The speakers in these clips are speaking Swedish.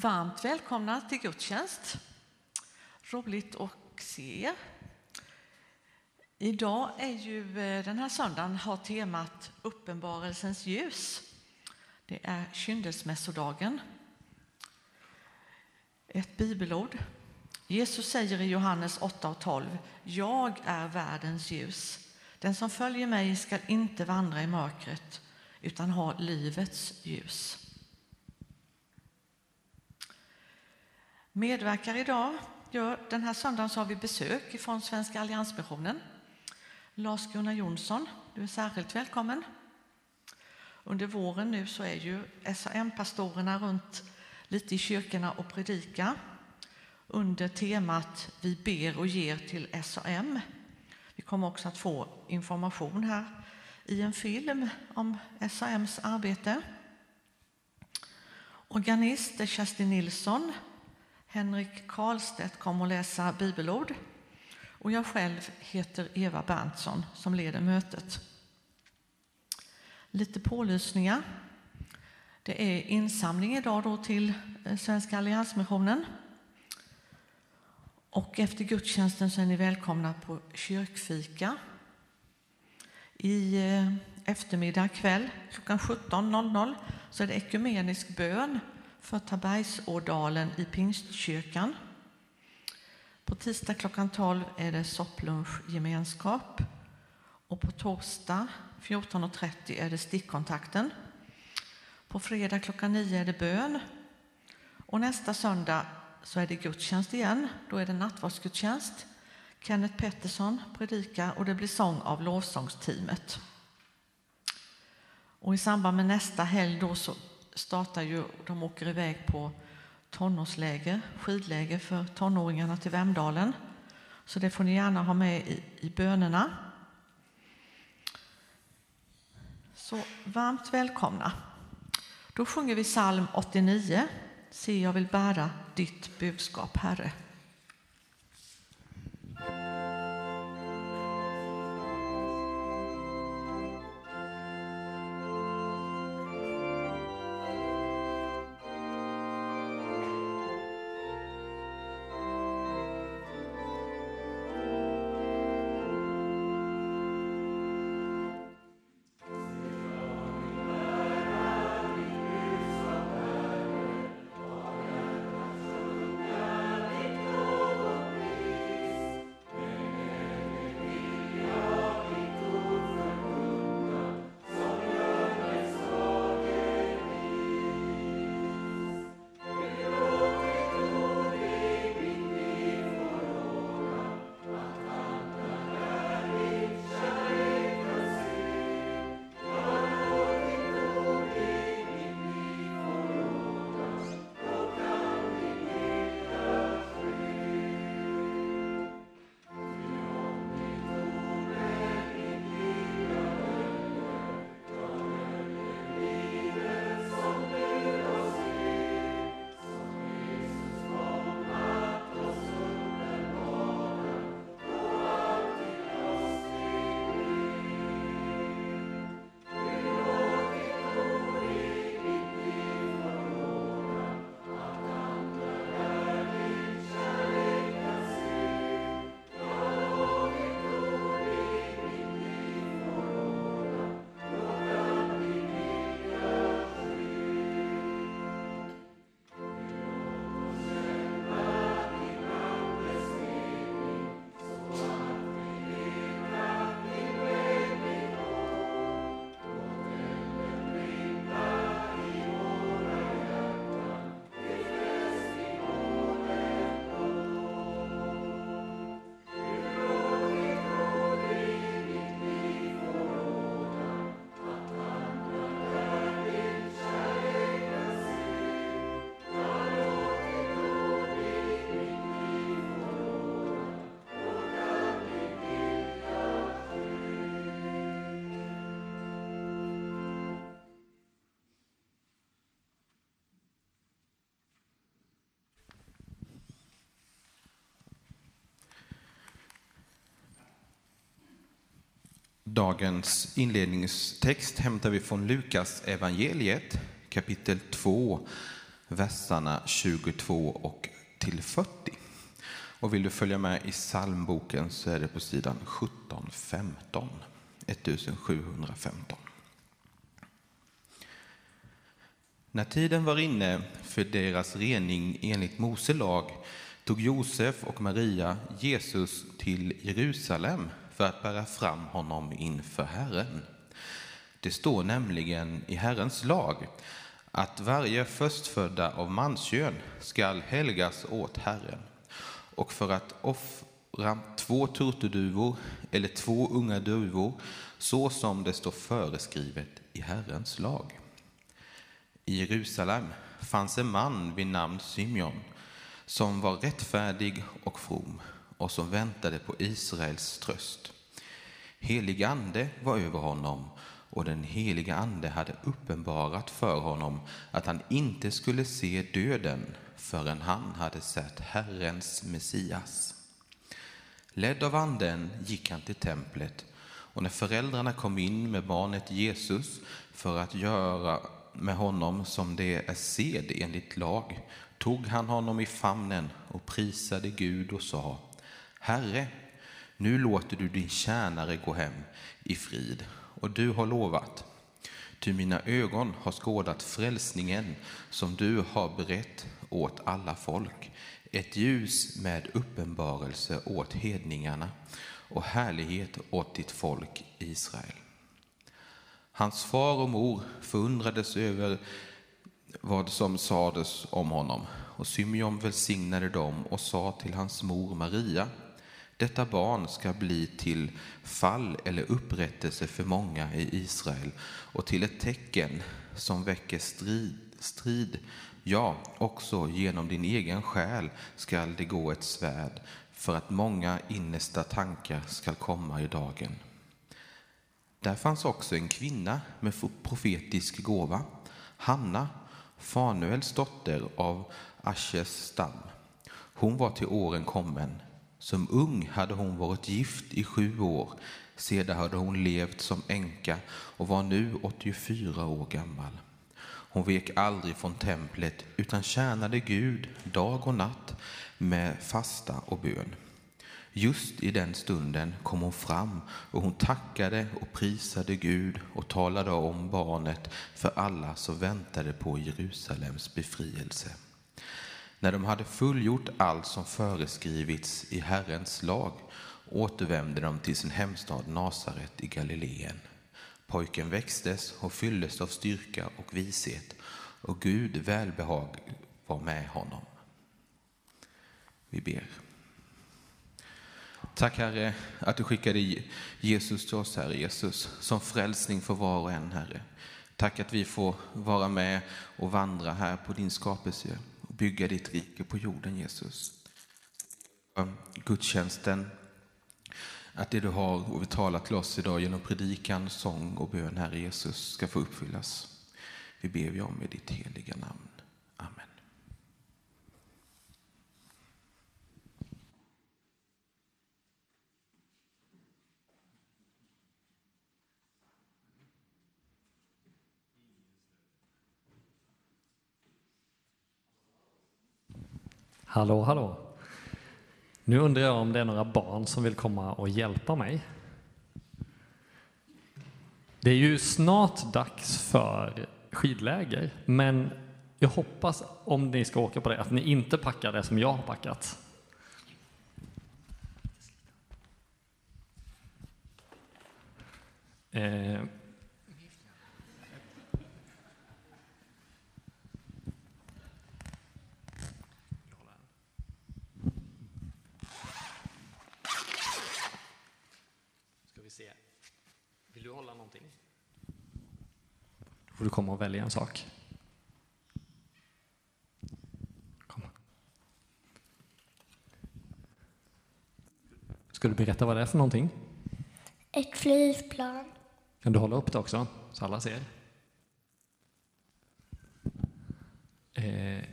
Varmt välkomna till gudstjänst. Roligt att se er. Idag är ju eh, den här söndagen har temat Uppenbarelsens ljus. Det är kyndelsmässodagen. Ett bibelord. Jesus säger i Johannes 8 och 12 Jag är världens ljus. Den som följer mig ska inte vandra i mörkret utan ha livets ljus. Medverkar idag, ja, den här söndagen så har vi besök från Svenska Alliansmissionen. Lars-Gunnar Jonsson, du är särskilt välkommen. Under våren nu så är ju SAM-pastorerna runt lite i kyrkorna och predika under temat Vi ber och ger till SAM. Vi kommer också att få information här i en film om SAMs arbete. Organist är Kerstin Nilsson Henrik Karlstedt kommer att läsa bibelord och jag själv heter Eva Berntsson som leder mötet. Lite pålysningar. Det är insamling idag då till eh, Svenska Alliansmissionen. Och efter gudstjänsten så är ni välkomna på kyrkfika. I eh, eftermiddag kväll klockan 17.00 så är det ekumenisk bön för Tabergsådalen i Pingstkyrkan. På tisdag klockan 12 är det sopplunchgemenskap och på torsdag 14.30 är det stickkontakten. På fredag klockan 9 är det bön och nästa söndag så är det gudstjänst igen. Då är det nattvardsgudstjänst. Kenneth Pettersson predikar och det blir sång av lovsångsteamet. Och I samband med nästa helg då så startar ju, de åker iväg på tonårsläger, skidläger för tonåringarna till Vemdalen. Så det får ni gärna ha med i, i bönerna. Så varmt välkomna. Då sjunger vi psalm 89. Se, jag vill bära ditt budskap, Herre. Dagens inledningstext hämtar vi från Lukas evangeliet kapitel 2, verserna 22 och till 40. Och vill du följa med i psalmboken så är det på sidan 1715, 1715. När tiden var inne för deras rening enligt Mose lag tog Josef och Maria Jesus till Jerusalem för att bära fram honom inför Herren. Det står nämligen i Herrens lag att varje förstfödda av manskön skall helgas åt Herren och för att offra två turturduvor eller två unga duvor så som det står föreskrivet i Herrens lag. I Jerusalem fanns en man vid namn Symeon som var rättfärdig och from och som väntade på Israels tröst. Helig ande var över honom och den heliga ande hade uppenbarat för honom att han inte skulle se döden förrän han hade sett Herrens Messias. Ledd av anden gick han till templet och när föräldrarna kom in med barnet Jesus för att göra med honom som det är sed enligt lag tog han honom i famnen och prisade Gud och sa Herre, nu låter du din tjänare gå hem i frid och du har lovat. Ty mina ögon har skådat frälsningen som du har berett åt alla folk, ett ljus med uppenbarelse åt hedningarna och härlighet åt ditt folk Israel. Hans far och mor förundrades över vad som sades om honom, och Symeon välsignade dem och sa till hans mor Maria detta barn ska bli till fall eller upprättelse för många i Israel och till ett tecken som väcker strid, strid. Ja, också genom din egen själ skall det gå ett svärd för att många innersta tankar skall komma i dagen. Där fanns också en kvinna med profetisk gåva, Hanna, Fanuels dotter av Asches stam. Hon var till åren kommen som ung hade hon varit gift i sju år. Sedan hade hon levt som änka och var nu 84 år gammal. Hon vek aldrig från templet utan tjänade Gud dag och natt med fasta och bön. Just i den stunden kom hon fram och hon tackade och prisade Gud och talade om barnet för alla som väntade på Jerusalems befrielse. När de hade fullgjort allt som föreskrivits i Herrens lag återvände de till sin hemstad Nasaret i Galileen. Pojken växtes och fylldes av styrka och vishet och Gud välbehag var med honom. Vi ber. Tack Herre att du skickade Jesus till oss, Herre Jesus, som frälsning för var och en, Herre. Tack att vi får vara med och vandra här på din skapelse bygga ditt rike på jorden, Jesus. Gudstjänsten, att det du har och vi talar till oss idag genom predikan, sång och bön, Herre Jesus, ska få uppfyllas. Vi ber vi om i ditt heliga namn. Amen. Hallå, hallå. Nu undrar jag om det är några barn som vill komma och hjälpa mig. Det är ju snart dags för skidläger, men jag hoppas om ni ska åka på det att ni inte packar det som jag har packat. Eh, får du komma och välja en sak. Kom. Ska du berätta vad det är för någonting? Ett flygplan. Kan du hålla upp det också, så alla ser? Eh,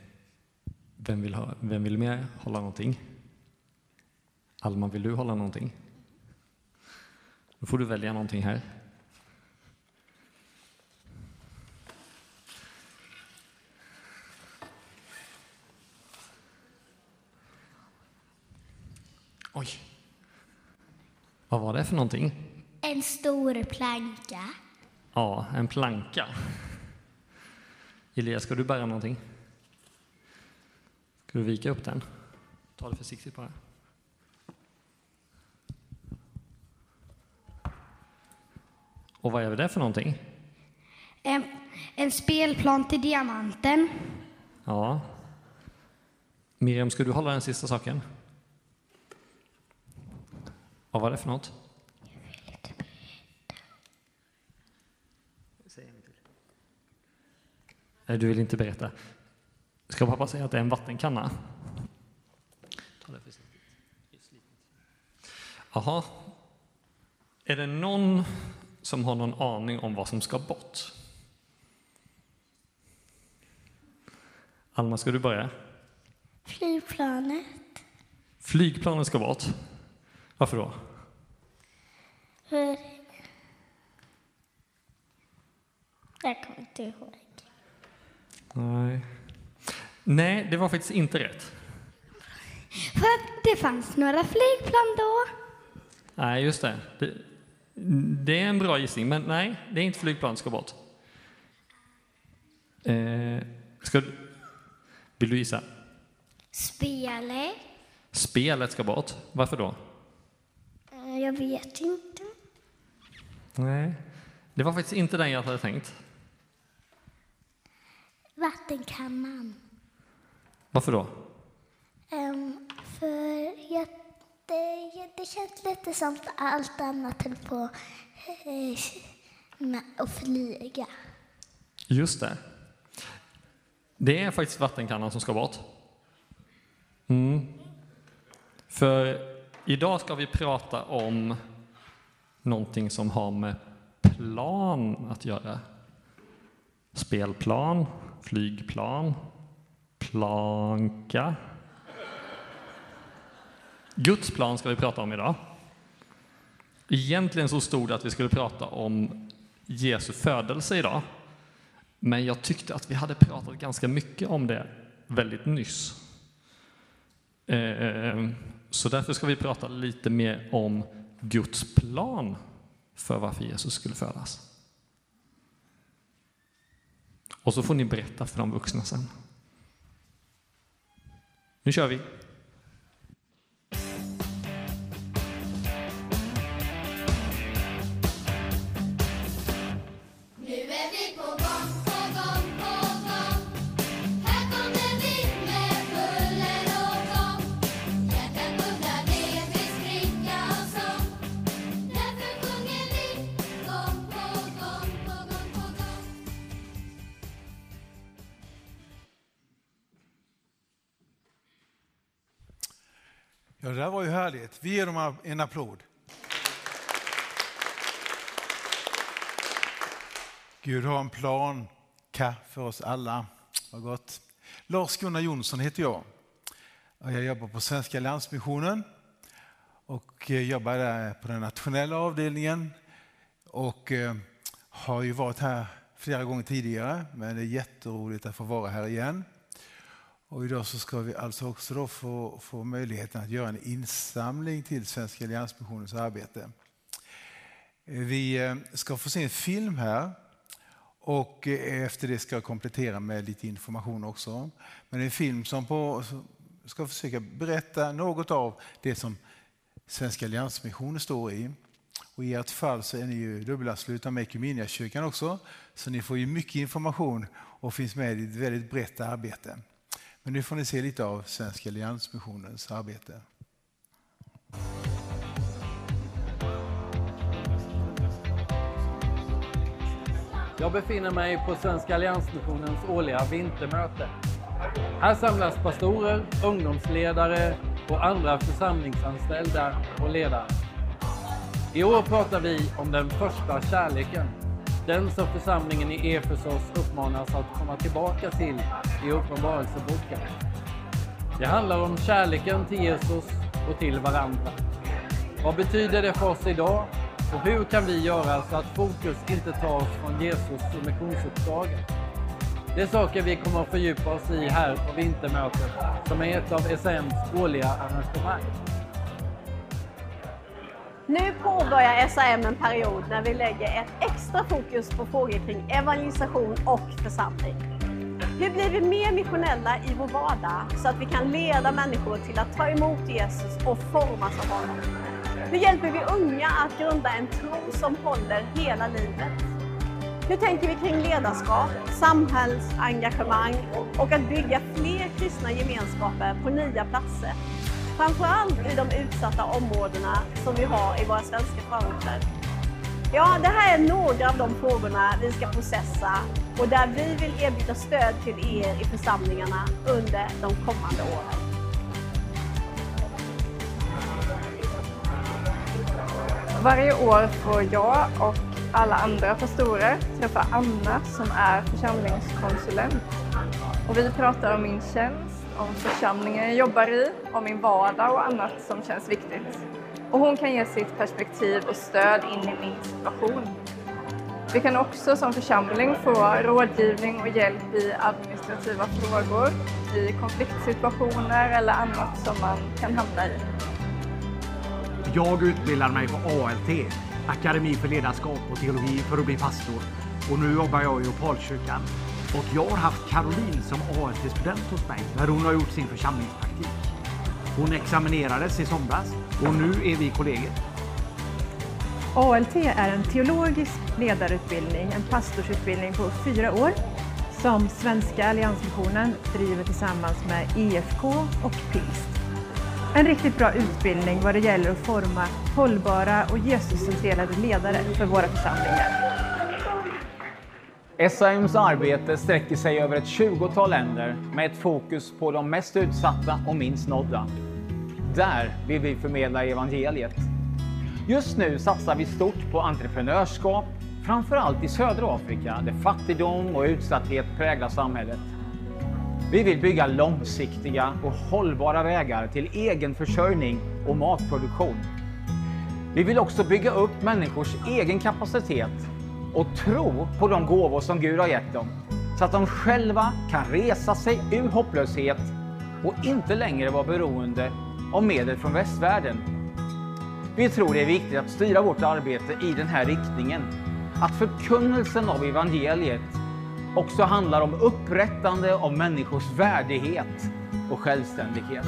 vem, vill ha, vem vill mer hålla någonting? Alma, vill du hålla någonting? Då får du välja någonting här. Oj. Vad var det för någonting? En stor planka. Ja, en planka. Elias, ska du bära någonting? Ska du vika upp den? Ta det försiktigt bara. Och vad är det för någonting? En, en spelplan till diamanten. Ja. Miriam, ska du hålla den sista saken? Vad var det för något? Nej, du vill inte berätta. Ska pappa säga att det är en vattenkanna? Jaha. Är det någon som har någon aning om vad som ska bort? Alma, ska du börja? Flygplanet. Flygplanet ska bort. Varför då? För... Jag kommer inte ihåg. Nej. Nej, det var faktiskt inte rätt. För det fanns några flygplan då. Nej, just det. det. Det är en bra gissning, men nej, det är inte flygplan som ska bort. Eh, ska du, vill du gissa? Spelet. Spelet ska bort. Varför då? Eh, Jag vet inte. Nej, det var faktiskt inte den jag hade tänkt. Vattenkannan. Varför då? Um, för jag, det, det känns lite som att allt annat höll på eh, att flyga. Just det. Det är faktiskt vattenkannan som ska bort. Mm. För idag ska vi prata om någonting som har med plan att göra. Spelplan, flygplan, planka. Guds plan ska vi prata om idag. Egentligen så stod det att vi skulle prata om Jesu födelse idag. Men jag tyckte att vi hade pratat ganska mycket om det väldigt nyss. Eh, eh, eh, så därför ska vi prata lite mer om Guds plan för varför Jesus skulle födas. Och så får ni berätta för de vuxna sen. Nu kör vi! Det där var ju härligt. Vi ger dem en applåd. Gud har en plan ka för oss alla. Vad gott. Lars-Gunnar Jonsson heter jag. Jag jobbar på Svenska Landsmissionen och eh, jobbar där på den nationella avdelningen. Och eh, har ju varit här flera gånger tidigare, men det är jätteroligt att få vara här igen. Och idag så ska vi alltså också då få, få möjligheten att göra en insamling till Svenska Alliansmissionens arbete. Eh, vi eh, ska få se en film här och eh, efter det ska jag komplettera med lite information också. Men det är en film som på, ska försöka berätta något av det som Svenska Alliansmissionen står i. Och I ert fall så är ni ju dubbelanslutna med Equmeniakyrkan också, så ni får ju mycket information och finns med i ett väldigt brett arbete. Men nu får ni se lite av Svenska Alliansmissionens arbete. Jag befinner mig på Svenska Alliansmissionens årliga vintermöte. Här samlas pastorer, ungdomsledare och andra församlingsanställda och ledare. I år pratar vi om den första kärleken. Den som församlingen i Efesos uppmanas att komma tillbaka till i Uppenbarelseboken. Det handlar om kärleken till Jesus och till varandra. Vad betyder det för oss idag? Och hur kan vi göra så att fokus inte tas från Jesus och missionsuppdraget? Det är saker vi kommer att fördjupa oss i här på vintermötet, som är ett av SMs årliga arrangemang. Nu påbörjar SAM en period när vi lägger ett extra fokus på frågor kring evangelisation och församling. Hur blir vi mer missionella i vår vardag så att vi kan leda människor till att ta emot Jesus och formas av honom? Hur hjälper vi unga att grunda en tro som håller hela livet? Hur tänker vi kring ledarskap, samhällsengagemang och att bygga fler kristna gemenskaper på nya platser? Framförallt i de utsatta områdena som vi har i våra svenska förorter. Ja, det här är några av de frågorna vi ska processa och där vi vill erbjuda stöd till er i församlingarna under de kommande åren. Varje år får jag och alla andra pastorer träffa Anna som är församlingskonsulent. Och vi pratar om min tjänst, om församlingen jag jobbar i, om min vardag och annat som känns viktigt. Och hon kan ge sitt perspektiv och stöd in i min situation. Vi kan också som församling få rådgivning och hjälp i administrativa frågor, i konfliktsituationer eller annat som man kan hamna i. Jag utbildade mig på ALT, Akademi för ledarskap och teologi, för att bli pastor. Och nu jobbar jag i Opalkyrkan. Och jag har haft Caroline som ALT-student hos mig när hon har gjort sin församlingspraktik. Hon examinerades i somras och nu är vi kollegor. ALT är en teologisk ledarutbildning, en pastorsutbildning på fyra år som Svenska Alliansmissionen driver tillsammans med EFK och Pingst. En riktigt bra utbildning vad det gäller att forma hållbara och Jesuscentrerade ledare för våra församlingar. SAMs arbete sträcker sig över ett 20-tal länder med ett fokus på de mest utsatta och minst nådda. Där vill vi förmedla evangeliet. Just nu satsar vi stort på entreprenörskap, framförallt i södra Afrika där fattigdom och utsatthet präglar samhället. Vi vill bygga långsiktiga och hållbara vägar till egen försörjning och matproduktion. Vi vill också bygga upp människors egen kapacitet och tro på de gåvor som Gud har gett dem så att de själva kan resa sig ur hopplöshet och inte längre vara beroende av medel från västvärlden. Vi tror det är viktigt att styra vårt arbete i den här riktningen. Att förkunnelsen av evangeliet också handlar om upprättande av människors värdighet och självständighet.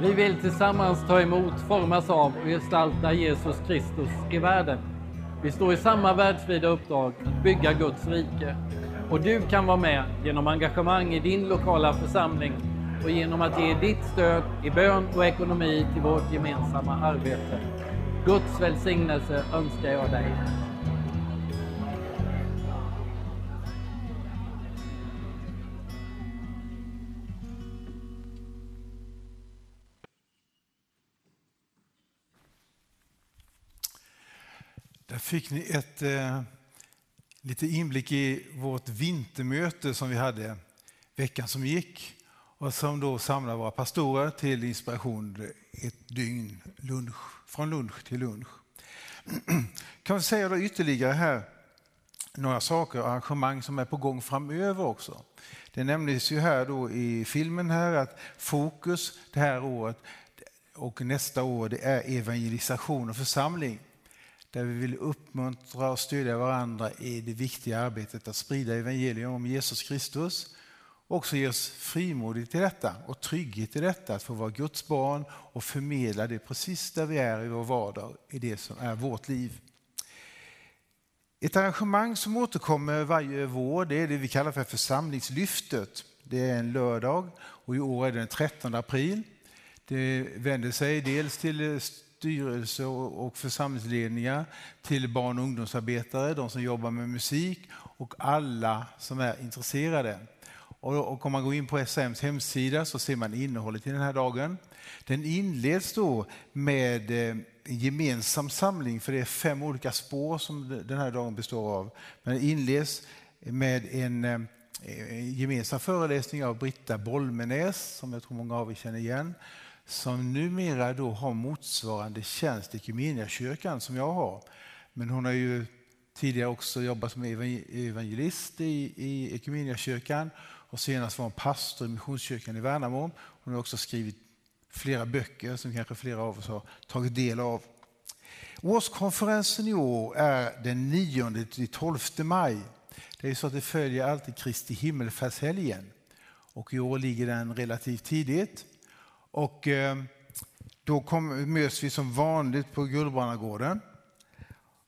Vi vill tillsammans ta emot, formas av och gestalta Jesus Kristus i världen. Vi står i samma världsvida uppdrag att bygga Guds rike. Och du kan vara med genom engagemang i din lokala församling och genom att ge ditt stöd i bön och ekonomi till vårt gemensamma arbete. Guds välsignelse önskar jag dig. Där fick ni ett eh, lite inblick i vårt vintermöte som vi hade veckan som gick och som då samlar våra pastorer till inspiration ett dygn lunch, från lunch till lunch. Kan vi säga då ytterligare här några saker och arrangemang som är på gång framöver också. Det nämndes ju här då i filmen här att fokus det här året och nästa år det är evangelisation och församling där vi vill uppmuntra och stödja varandra i det viktiga arbetet att sprida evangelium om Jesus Kristus. Också ge oss frimodighet i detta och trygghet i detta, att få vara Guds barn och förmedla det precis där vi är i vår vardag, i det som är vårt liv. Ett arrangemang som återkommer varje vår det är det vi kallar för församlingslyftet. Det är en lördag och i år är det den 13 april. Det vänder sig dels till styrelse och församlingsledningar, till barn och ungdomsarbetare, de som jobbar med musik och alla som är intresserade. Och om man går in på SMs hemsida så ser man innehållet i den här dagen. Den inleds då med eh, en gemensam samling, för det är fem olika spår som den här dagen består av. Men den inleds med eh, en gemensam föreläsning av Britta Bolmenäs, som jag tror många av er känner igen, som numera då har motsvarande tjänst i Equmeniakyrkan som jag har. Men hon har ju tidigare också jobbat som evangelist i, i Equmeniakyrkan och senast var hon pastor i Missionskyrkan i Värnamo. Hon har också skrivit flera böcker som kanske flera av oss har tagit del av. Årskonferensen i år är den 9-12 maj. Det är så att det följer alltid Kristi himmelfärdshelgen och i år ligger den relativt tidigt. Och eh, då kom, möts vi som vanligt på Gullbrannagården.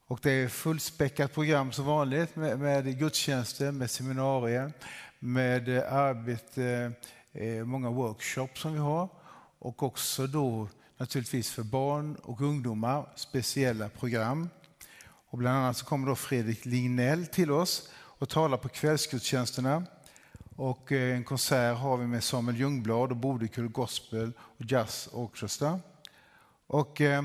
Och det är fullspäckat program som vanligt med, med gudstjänster, med seminarier, med eh, arbete, eh, många workshops som vi har och också då naturligtvis för barn och ungdomar speciella program. Och bland annat så kommer då Fredrik Lignell till oss och talar på kvällsgudstjänsterna. Och eh, en konsert har vi med Samuel Ljungblad och Bodekull Gospel och Jazz Orchestra. Och eh,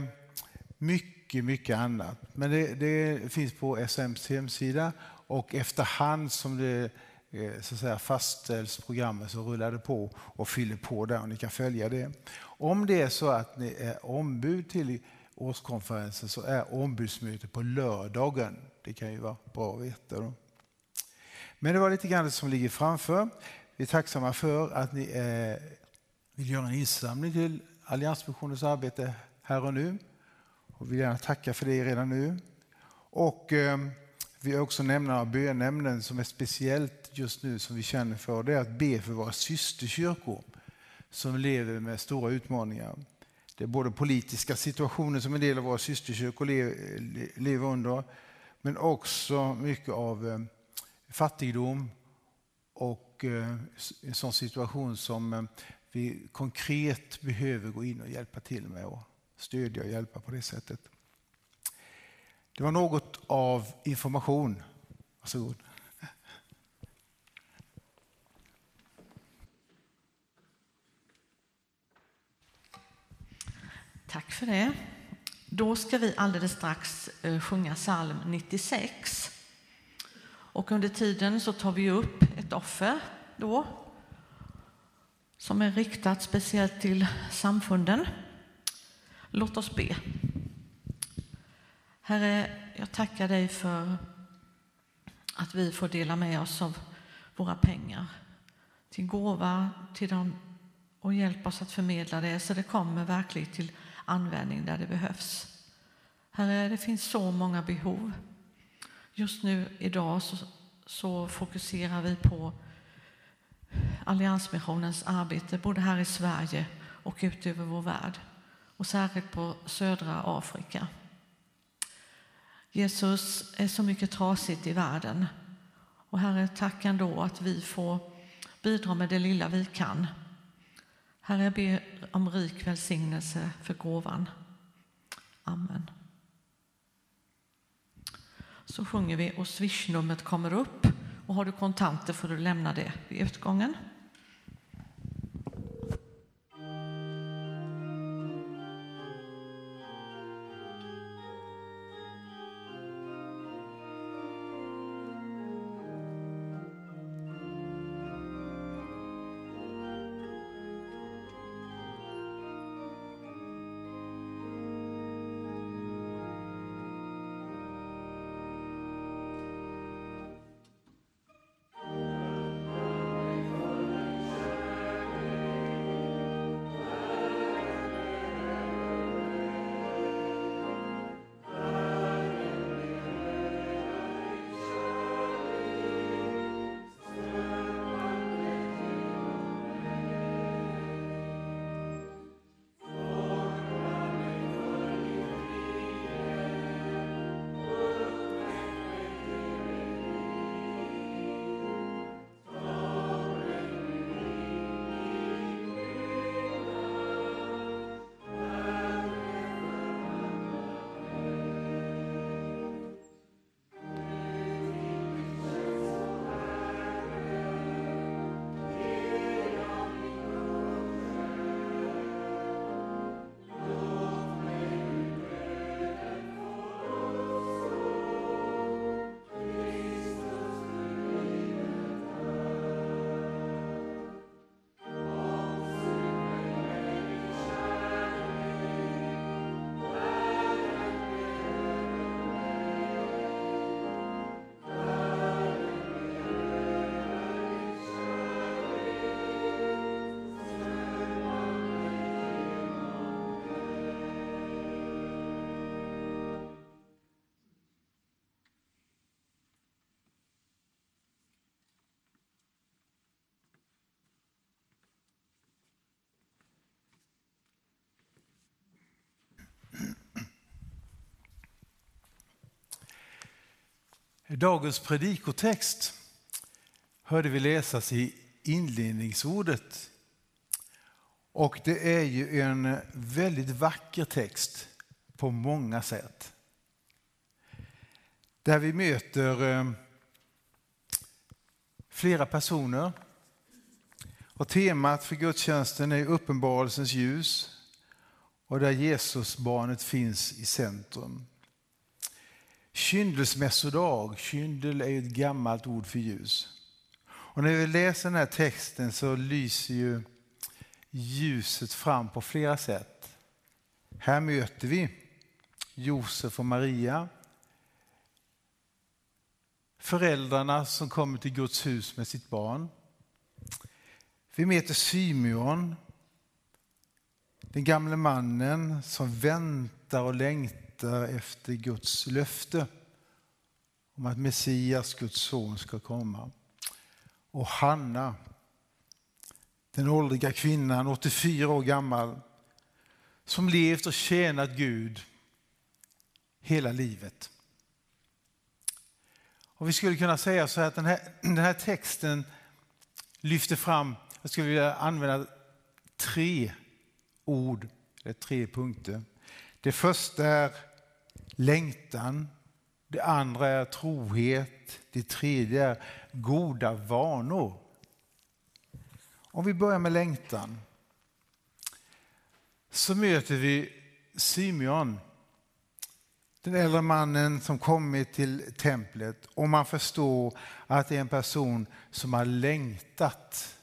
mycket, mycket annat. Men det, det finns på SMs hemsida och efterhand som det eh, så att säga, fastställs programmet så rullar det på och fyller på där och ni kan följa det. Om det är så att ni är ombud till årskonferensen så är ombudsmötet på lördagen. Det kan ju vara bra att veta. Då. Men det var lite grann det som ligger framför. Vi är tacksamma för att ni eh, vill göra en insamling till Alliansmissionens arbete här och nu. Och vill gärna tacka för det redan nu. Och eh, vi har också nämna bönämnen som är speciellt just nu som vi känner för. Det är att be för våra systerkyrkor som lever med stora utmaningar. Det är både politiska situationer som en del av våra systerkyrkor lever under, men också mycket av eh, fattigdom och eh, en sån situation som eh, vi konkret behöver gå in och hjälpa till med och stödja och hjälpa på det sättet. Det var något av information. Varsågod. Tack för det. Då ska vi alldeles strax eh, sjunga psalm 96. Och under tiden så tar vi upp ett offer då som är riktat speciellt till samfunden. Låt oss be. Herre, jag tackar dig för att vi får dela med oss av våra pengar till gåva till dem och hjälp oss att förmedla det så det kommer verkligen till användning där det behövs. Herre, det finns så många behov. Just nu idag så, så fokuserar vi på Alliansmissionens arbete både här i Sverige och ut över vår värld och särskilt på södra Afrika. Jesus är så mycket trasigt i världen och Herre, tack ändå att vi får bidra med det lilla vi kan. Herre, jag ber om rik välsignelse för gåvan. Amen. Så sjunger vi och swishnumret kommer upp och har du kontanter får du lämna det vid utgången. Dagens predikotext hörde vi läsas i inledningsordet. Och det är ju en väldigt vacker text på många sätt. Där vi möter eh, flera personer. Och temat för gudstjänsten är uppenbarelsens ljus och där Jesusbarnet finns i centrum. Kyndelsmässodag, kyndel är ett gammalt ord för ljus. Och när vi läser den här texten så lyser ju ljuset fram på flera sätt. Här möter vi Josef och Maria. Föräldrarna som kommer till Guds hus med sitt barn. Vi möter Symeon, den gamle mannen som väntar och längtar efter Guds löfte om att Messias, Guds son, ska komma. Och Hanna, den åldriga kvinnan, 84 år gammal, som levt och tjänat Gud hela livet. Och vi skulle kunna säga så här att den här, den här texten lyfter fram, jag skulle vilja använda tre ord, eller tre punkter. Det första är längtan, det andra är trohet, det tredje är goda vanor. Om vi börjar med längtan så möter vi Simeon, den äldre mannen som kommit till templet och man förstår att det är en person som har längtat.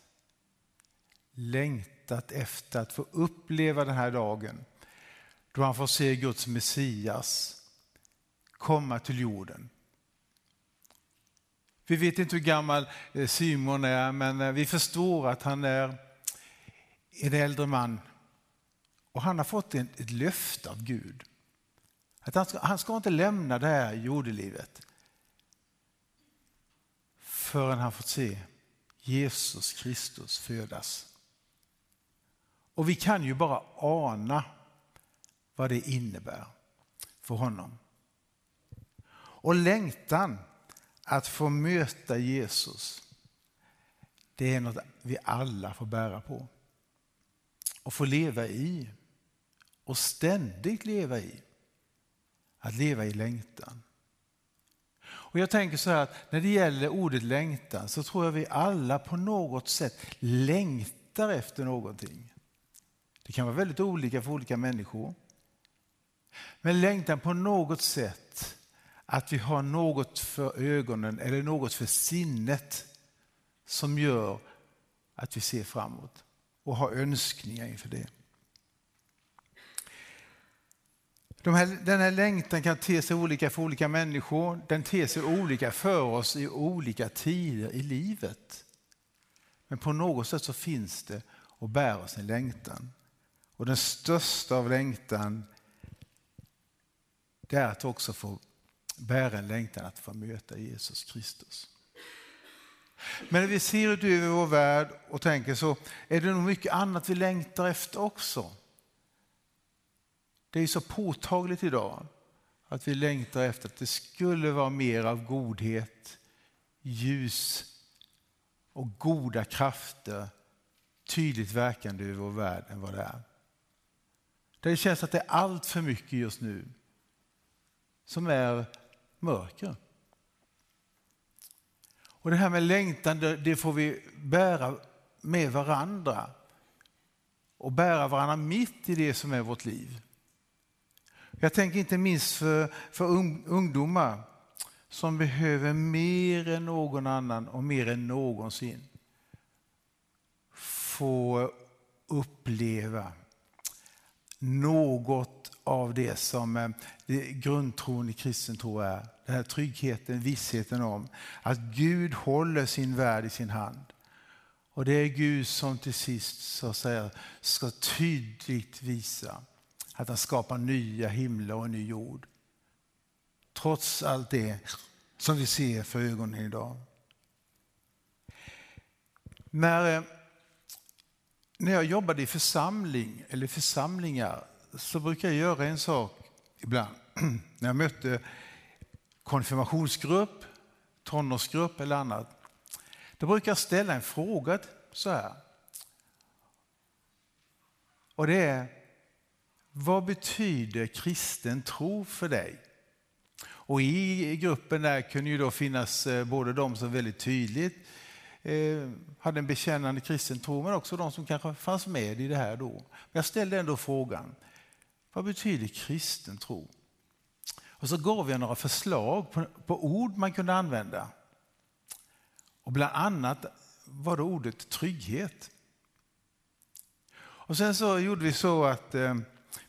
Längtat efter att få uppleva den här dagen då han får se Guds Messias komma till jorden. Vi vet inte hur gammal eh, Simon är, men eh, vi förstår att han är en äldre man. Och han har fått ett, ett löfte av Gud. Att han ska, han ska inte lämna det här jordelivet förrän han fått se Jesus Kristus födas. Och vi kan ju bara ana vad det innebär för honom. Och längtan att få möta Jesus, det är något vi alla får bära på. Och få leva i. Och ständigt leva i. Att leva i längtan. Och jag tänker så här att när det gäller ordet längtan så tror jag vi alla på något sätt längtar efter någonting. Det kan vara väldigt olika för olika människor. Men längtan på något sätt att vi har något för ögonen eller något för sinnet som gör att vi ser framåt och har önskningar inför det. De här, den här längtan kan te sig olika för olika människor. Den ter sig olika för oss i olika tider i livet. Men på något sätt så finns det och bär oss en längtan. Och den största av längtan det är att också få bära en längtan att få möta Jesus Kristus. Men när vi ser ut över vår värld och tänker så är det nog mycket annat vi längtar efter också. Det är så påtagligt idag att vi längtar efter att det skulle vara mer av godhet, ljus och goda krafter tydligt verkande över vår värld än vad det är. Det känns att det är allt för mycket just nu som är mörker. Och det här med längtan, det får vi bära med varandra och bära varandra mitt i det som är vårt liv. Jag tänker inte minst för, för ungdomar som behöver mer än någon annan och mer än någonsin få uppleva något av det som eh, det grundtron i kristen tro är. Den här tryggheten, vissheten om att Gud håller sin värld i sin hand. Och det är Gud som till sist så att säga, ska tydligt visa att han skapar nya himlar och en ny jord. Trots allt det som vi ser för ögonen idag. När, eh, när jag jobbade i församling eller församlingar så brukar jag göra en sak ibland. När jag mötte konfirmationsgrupp tonårsgrupp eller annat, då brukar jag ställa en fråga så här. Och det är, vad betyder kristen tro för dig? Och i gruppen där kunde ju då finnas eh, både de som väldigt tydligt eh, hade en bekännande kristen tro, men också de som kanske fanns med i det här då. Men jag ställde ändå frågan, vad betyder kristen tro? Och så gav jag några förslag på, på ord man kunde använda. Och bland annat var det ordet trygghet. Och sen så gjorde vi så att eh,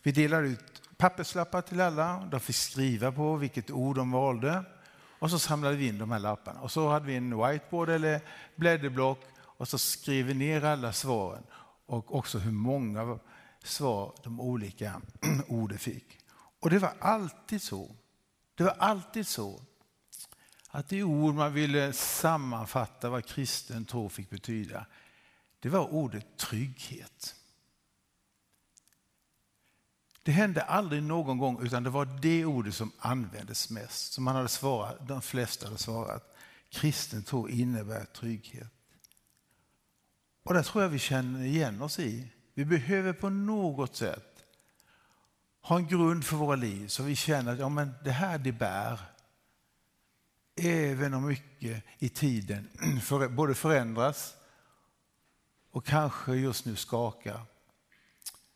vi delade ut papperslappar till alla. De fick skriva på vilket ord de valde. Och så samlade vi in de här lapparna. Och så hade vi en whiteboard eller blädderblock och så skrev vi ner alla svaren och också hur många svar de olika orden fick. Och det var alltid så. Det var alltid så att det ord man ville sammanfatta vad kristen tro fick betyda, det var ordet trygghet. Det hände aldrig någon gång utan det var det ordet som användes mest. Som man hade svarat, de flesta hade svarat. Kristen tro innebär trygghet. Och det tror jag vi känner igen oss i. Vi behöver på något sätt ha en grund för våra liv så vi känner att ja, men det här det bär. Även om mycket i tiden för, både förändras och kanske just nu skakar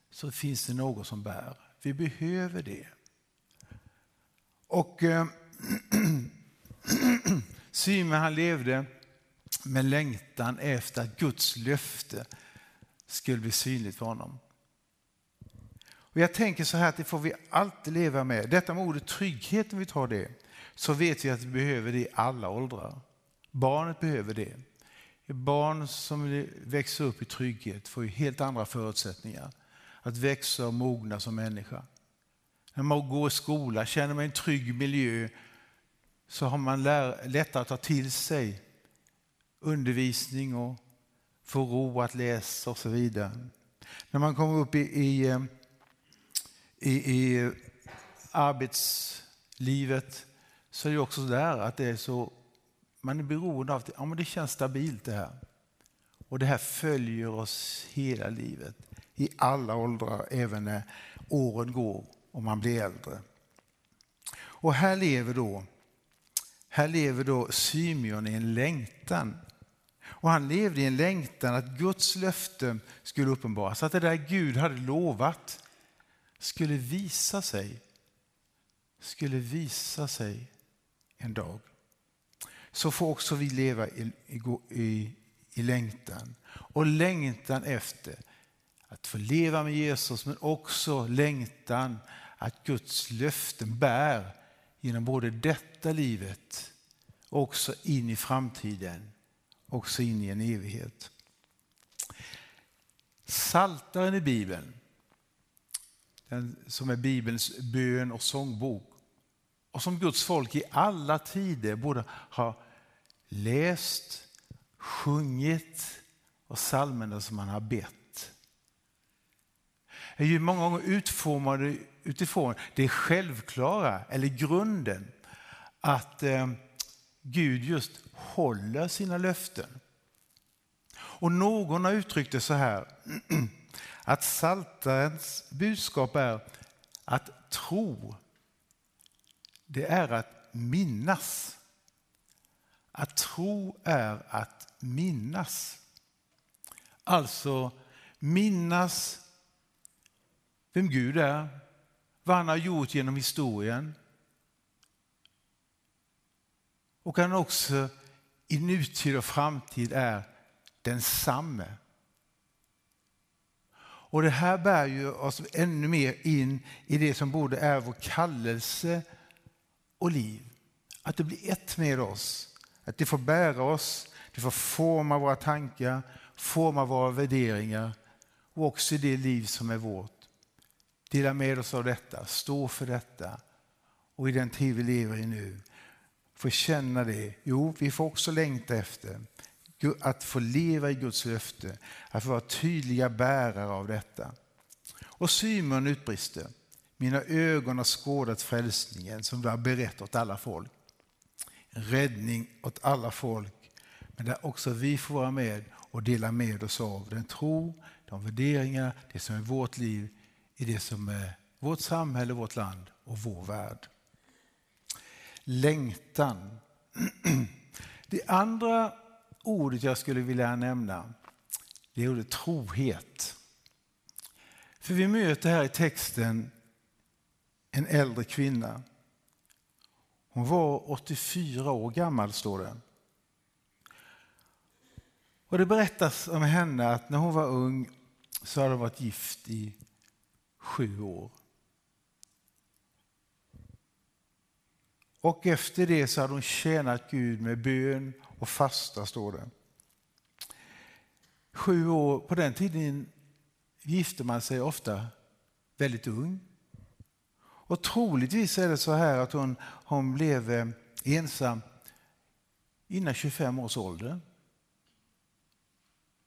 så finns det något som bär. Vi behöver det. Och eh, Simon han levde med längtan efter att Guds löfte skulle bli synligt för honom. Och jag tänker så här att det får vi alltid leva med. Detta med ordet trygghet, om vi tar det, så vet vi att vi behöver det i alla åldrar. Barnet behöver det. Barn som växer upp i trygghet får ju helt andra förutsättningar att växa och mogna som människa. När man går i skola, känner man en trygg miljö så har man lättare att ta till sig undervisning och få ro att läsa och så vidare. När man kommer upp i, i, eh, i, i arbetslivet så är det också där att det är så, man är beroende av att ja, men det känns stabilt det här. Och det här följer oss hela livet i alla åldrar, även när åren går och man blir äldre. Och här lever då, här lever då Symeon i en längtan. Och han levde i en längtan att Guds löften skulle uppenbaras, att det där Gud hade lovat skulle visa sig, skulle visa sig en dag. Så får också vi leva i, i, i längtan. Och längtan efter att få leva med Jesus men också längtan att Guds löften bär genom både detta livet och också in i framtiden, också in i en evighet. Saltaren i Bibeln, den som är Bibelns bön och sångbok och som Guds folk i alla tider borde ha läst, sjungit och psalmerna som man har bett är ju många gånger utformade utifrån det självklara, eller grunden, att eh, Gud just håller sina löften. Och någon har uttryckt det så här, att Saltarens budskap är att tro, det är att minnas. Att tro är att minnas. Alltså minnas vem Gud är, vad han har gjort genom historien. Och han också i nutid och framtid är densamme. Och det här bär ju oss ännu mer in i det som både är vår kallelse och liv. Att det blir ett med oss, att det får bära oss, det får forma våra tankar, forma våra värderingar och också det liv som är vårt. Dela med oss av detta, stå för detta och i den tid vi lever i nu få känna det. Jo, vi får också längta efter att få leva i Guds löfte, att få vara tydliga bärare av detta. Och Simon utbrister, mina ögon har skådat frälsningen som du har berättat åt alla folk. en räddning åt alla folk, men där också vi får vara med och dela med oss av den tro, de värderingar, det som är vårt liv i det som är vårt samhälle, vårt land och vår värld. Längtan. Det andra ordet jag skulle vilja nämna det är ordet trohet. För vi möter här i texten en äldre kvinna. Hon var 84 år gammal, står det. Och det berättas om henne att när hon var ung så hade hon varit gift i sju år. Och efter det så hade hon tjänat Gud med bön och fasta, står det. Sju år, på den tiden gifte man sig ofta väldigt ung. Och troligtvis är det så här att hon, hon blev eh, ensam innan 25 års ålder.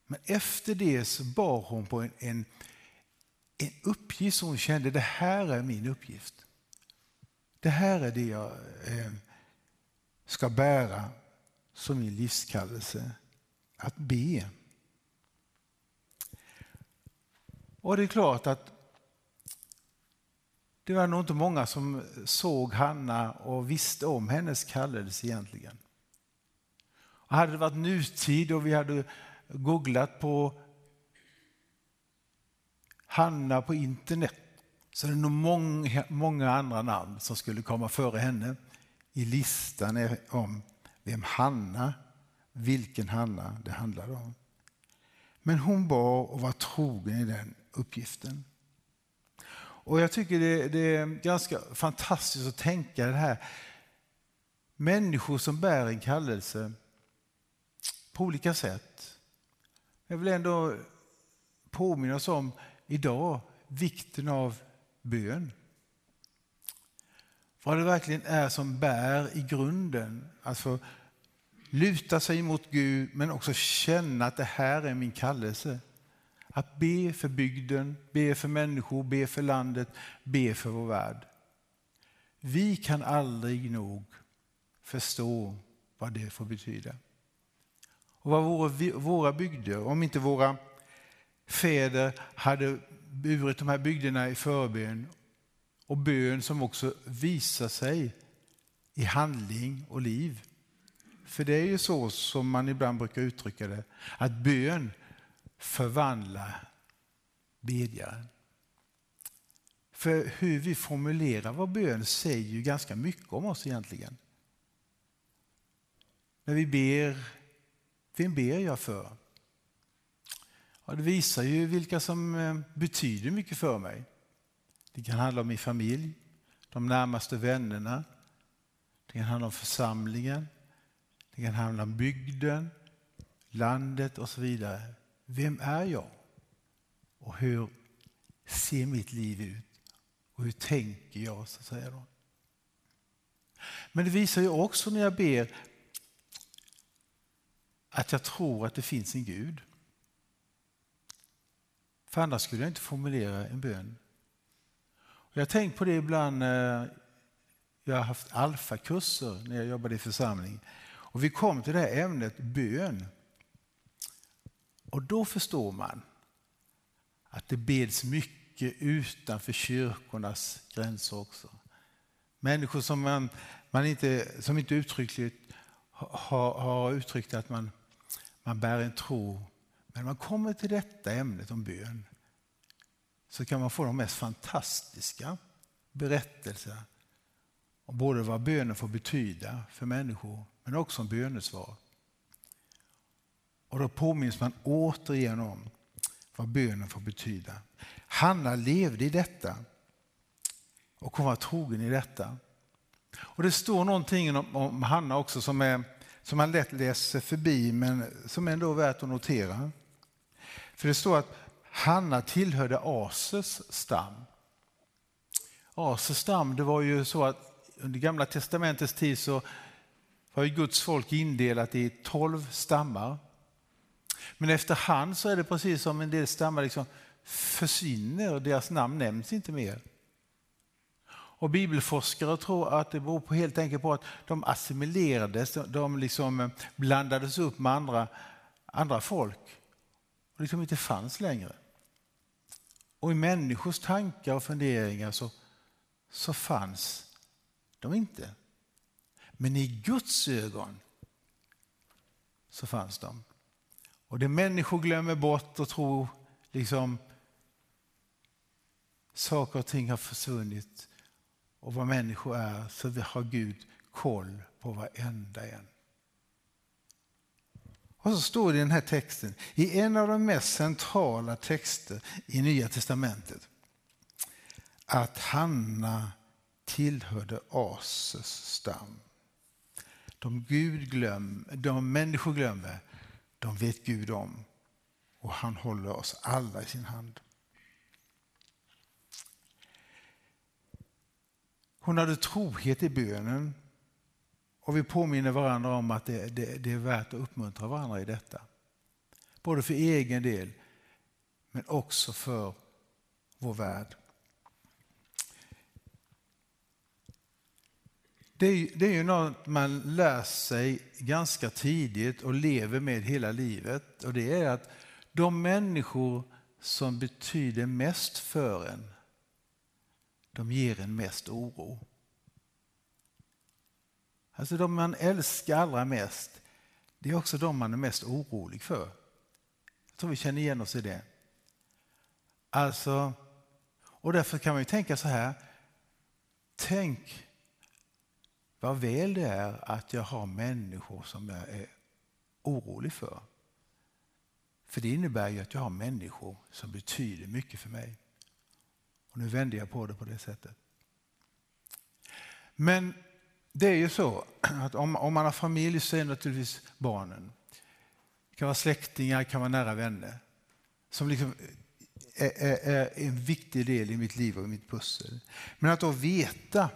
Men efter det så bar hon på en, en, en uppgift som hon kände, det här är min uppgift. Det här är det jag eh, ska bära som min livskallelse, att be. Och det är klart att det var nog inte många som såg Hanna och visste om hennes kallelse egentligen. Och hade det varit nutid och vi hade googlat på Hanna på internet så är det nog många, många andra namn som skulle komma före henne i listan om vem Hanna, vilken Hanna det handlade om. Men hon var och var trogen i den uppgiften. Och jag tycker det, det, är ganska fantastiskt att tänka det här. Människor som bär en kallelse på olika sätt. Jag vill ändå påminna oss om idag vikten av bön. Vad det verkligen är som bär i grunden. Alltså luta sig mot Gud men också känna att det här är min kallelse. Att be för bygden, be för människor, be för landet, be för vår värld. Vi kan aldrig nog förstå vad det får betyda. Och vad vore våra bygder, om inte våra fäder hade burit de här bygderna i förbön och bön som också visar sig i handling och liv. För det är ju så som man ibland brukar uttrycka det, att bön förvandlar bedjaren. För hur vi formulerar vår bön säger ju ganska mycket om oss egentligen. När vi ber, vem ber jag för? Ja, det visar ju vilka som eh, betyder mycket för mig. Det kan handla om min familj, de närmaste vännerna. Det kan handla om församlingen. Det kan handla om bygden, landet och så vidare. Vem är jag? Och hur ser mitt liv ut? Och hur tänker jag? så att säga då? Men det visar ju också när jag ber att jag tror att det finns en Gud. För annars skulle jag inte formulera en bön. Jag har tänkt på det ibland eh, jag har haft alfakurser när jag jobbade i församling. Och vi kom till det här ämnet bön. Och då förstår man att det beds mycket utanför kyrkornas gränser också. Människor som, man, man inte, som inte uttryckligt har, har uttryckt att man, man bär en tro. Men när man kommer till detta ämnet om bön så kan man få de mest fantastiska berättelser om både vad bönen får betyda för människor men också om bönesvar. Och då påminns man återigen om vad bönen får betyda. Hanna levde i detta och hon var trogen i detta. Och Det står någonting om, om Hanna också som, är, som man lätt läser förbi men som ändå är värt att notera. För det står att Hanna tillhörde Ases stam. Ases stam, det var ju så att under gamla testamentets tid så var ju Guds folk indelat i tolv stammar. Men efterhand så är det precis som en del stammar liksom försvinner och deras namn nämns inte mer. Och bibelforskare tror att det beror på helt enkelt på att de assimilerades, de liksom eh, blandades upp med andra, andra folk och liksom inte fanns längre. Och i människors tankar och funderingar så, så fanns de inte. Men i Guds ögon så fanns de. Och det människor glömmer bort och tror liksom saker och ting har försvunnit och vad människor är så har Gud koll på varenda en. Och så står det i den här texten, i en av de mest centrala texter i Nya Testamentet, att Hanna tillhörde Ases stam. De, Gud glöm, de människor glömmer, de vet Gud om och han håller oss alla i sin hand. Hon hade trohet i bönen och vi påminner varandra om att det, det, det är värt att uppmuntra varandra i detta. Både för egen del men också för vår värld. Det är, det är ju något man lär sig ganska tidigt och lever med hela livet. Och det är att de människor som betyder mest för en, de ger en mest oro. Alltså de man älskar allra mest, det är också de man är mest orolig för. Jag tror vi känner igen oss i det. Alltså, och därför kan man ju tänka så här, tänk vad väl det är att jag har människor som jag är orolig för. För det innebär ju att jag har människor som betyder mycket för mig. Och nu vänder jag på det på det sättet. Men det är ju så att om, om man har familj så är det naturligtvis barnen. Det kan vara släktingar, det kan vara nära vänner. Som liksom är, är, är en viktig del i mitt liv och i mitt pussel. Men att då veta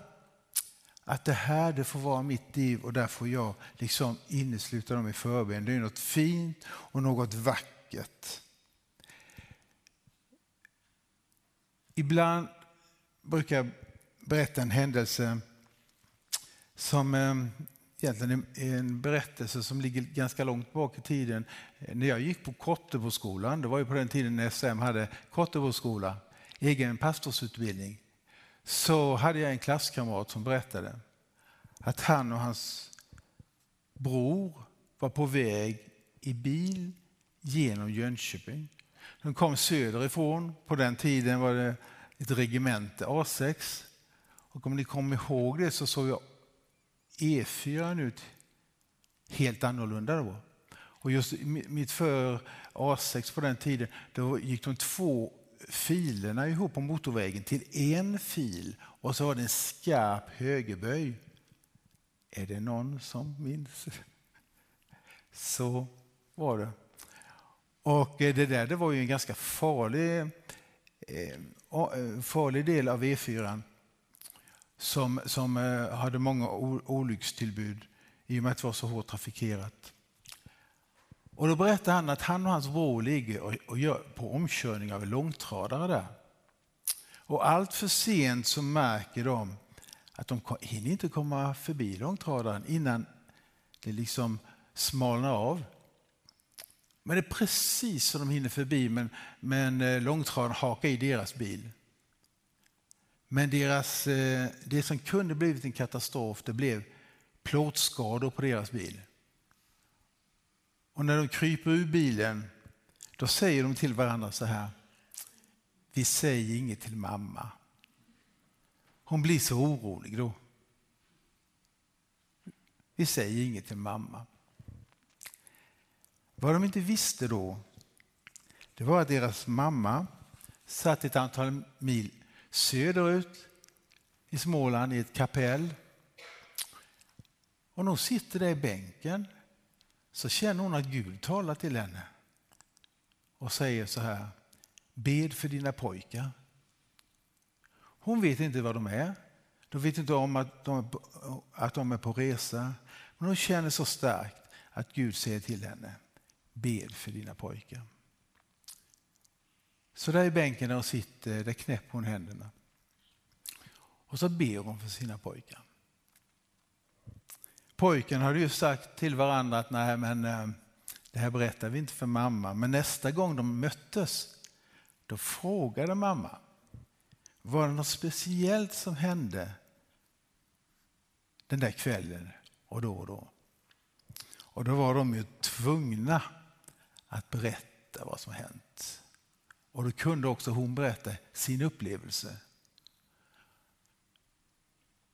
att det här det får vara mitt liv och där får jag liksom innesluta dem i förbön. Det är något fint och något vackert. Ibland brukar jag berätta en händelse som eh, egentligen är en berättelse som ligger ganska långt bak i tiden. När jag gick på Kotteboskolan, det var ju på den tiden när SM hade Kotteboskola, egen pastorsutbildning, så hade jag en klasskamrat som berättade att han och hans bror var på väg i bil genom Jönköping. De kom söderifrån. På den tiden var det ett regemente, A6. Och om ni kommer ihåg det så såg jag E4 ut helt annorlunda då. Och just mitt för A6 på den tiden, då gick de två filerna ihop på motorvägen till en fil och så var det en skarp högerböj. Är det någon som minns? Så var det. Och eh, det där det var ju en ganska farlig, eh, eh, farlig del av E4 som, som hade många olyckstillbud i och med att det var så hårt trafikerat. Och då berättade han att han och hans bror ligger och, och gör på omkörning av en långtradare där. Och allt för sent så märker de att de hinner inte komma förbi långtradaren innan det liksom smalnar av. Men det är precis som de hinner förbi men, men eh, långtradaren hakar i deras bil. Men deras, eh, det som kunde blivit en katastrof det blev plåtskador på deras bil. Och när de kryper ur bilen då säger de till varandra så här. Vi säger inget till mamma. Hon blir så orolig då. Vi säger inget till mamma. Vad de inte visste då, det var att deras mamma satt ett antal mil söderut i Småland i ett kapell. Och när hon sitter där i bänken så känner hon att Gud talar till henne och säger så här, bed för dina pojkar. Hon vet inte vad de är. De vet inte om att de, att de är på resa. Men hon känner så starkt att Gud säger till henne, bed för dina pojkar. Så där i bänken där hon sitter, där knäpper hon händerna. Och så ber hon för sina pojkar. Pojken hade ju sagt till varandra att nej men eh, det här berättar vi inte för mamma. Men nästa gång de möttes då frågade mamma var det något speciellt som hände den där kvällen och då och då. Och då var de ju tvungna att berätta vad som hänt. Och då kunde också hon berätta sin upplevelse.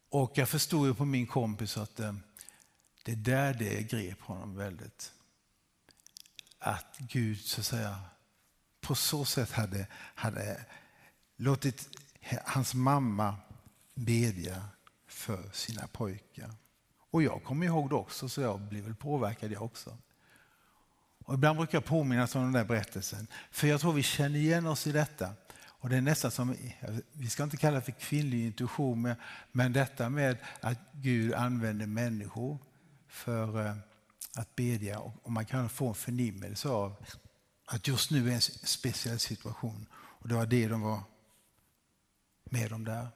Och jag förstod ju på min kompis att eh, det där det grep honom väldigt. Att Gud så att säga på så sätt hade, hade låtit hans mamma bedja för sina pojkar. Och jag kommer ihåg det också så jag blev väl påverkad jag också. Och ibland brukar jag påminnas om den där berättelsen. För jag tror vi känner igen oss i detta. Och det är nästan som, vi ska inte kalla det för kvinnlig intuition, men, men detta med att Gud använder människor för eh, att bedja och man kan få en förnimmelse av att just nu är en speciell situation. Och det var det de var med om där.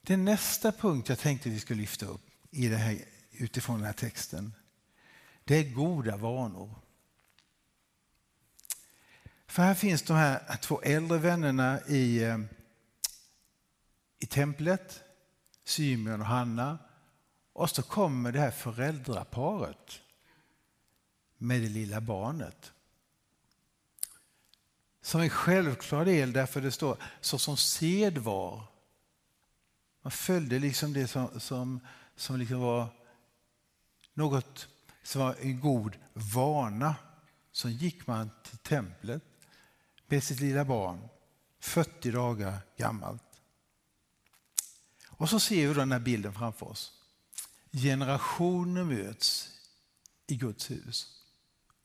Den nästa punkt jag tänkte vi skulle lyfta upp i det här, utifrån den här texten, det är goda vanor. För här finns de här två äldre vännerna i, eh, i templet, Symeon och Hanna. Och så kommer det här föräldraparet med det lilla barnet. Som en självklar del därför det står så som sed var. Man följde liksom det som, som, som liksom var något som var en god vana. Så gick man till templet med sitt lilla barn, 40 dagar gammalt. Och så ser vi den här bilden framför oss. Generationer möts i Guds hus.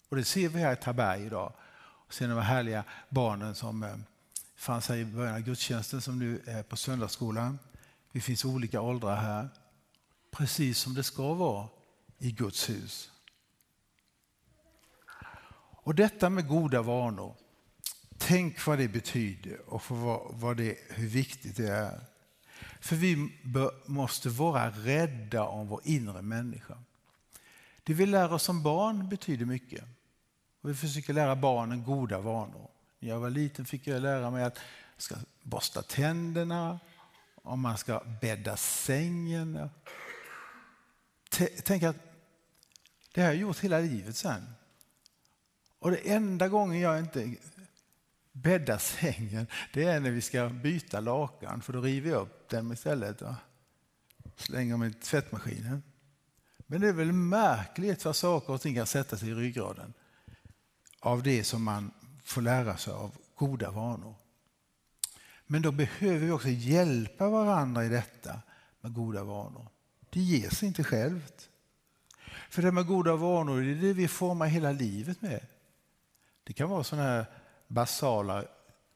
Och det ser vi här i Taberg idag. Och sen de härliga barnen som eh, fanns här i början av gudstjänsten som nu är på söndagsskolan. Det finns olika åldrar här. Precis som det ska vara i Guds hus. Och detta med goda vanor. Tänk vad det betyder och för vad, vad det, hur viktigt det är. För vi bör, måste vara rädda om vår inre människa. Det vi lär oss som barn betyder mycket. Och vi försöker lära barnen goda vanor. När jag var liten fick jag lära mig att man ska borsta tänderna, om man ska bädda sängen. Tänk att det har jag gjort hela livet sen. Och det enda gången jag inte bäddar sängen, det är när vi ska byta lakan, för då river jag upp den istället och slänger dem i tvättmaskinen. Men det är väl märkligt vad saker och ting kan sätta sig i ryggraden av det som man får lära sig av goda vanor. Men då behöver vi också hjälpa varandra i detta med goda vanor. Det ger sig inte självt. För det med goda vanor det är det vi formar hela livet med. Det kan vara sådana här basala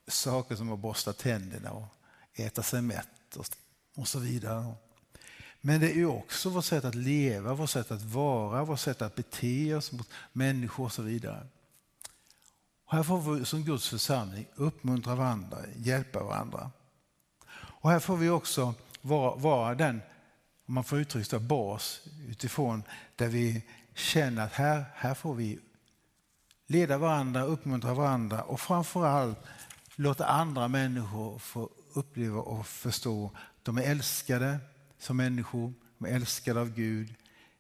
saker som att borsta tänderna och äta sig mätt och så vidare. Men det är också vårt sätt att leva, vårt sätt att vara, vårt sätt att bete oss mot människor och så vidare. Och här får vi som Guds församling uppmuntra varandra, hjälpa varandra. Och här får vi också vara, vara den, om man får uttrycka bas utifrån där vi känner att här, här får vi leda varandra, uppmuntra varandra och framförallt låta andra människor få uppleva och förstå att de är älskade som människor, de är älskade av Gud,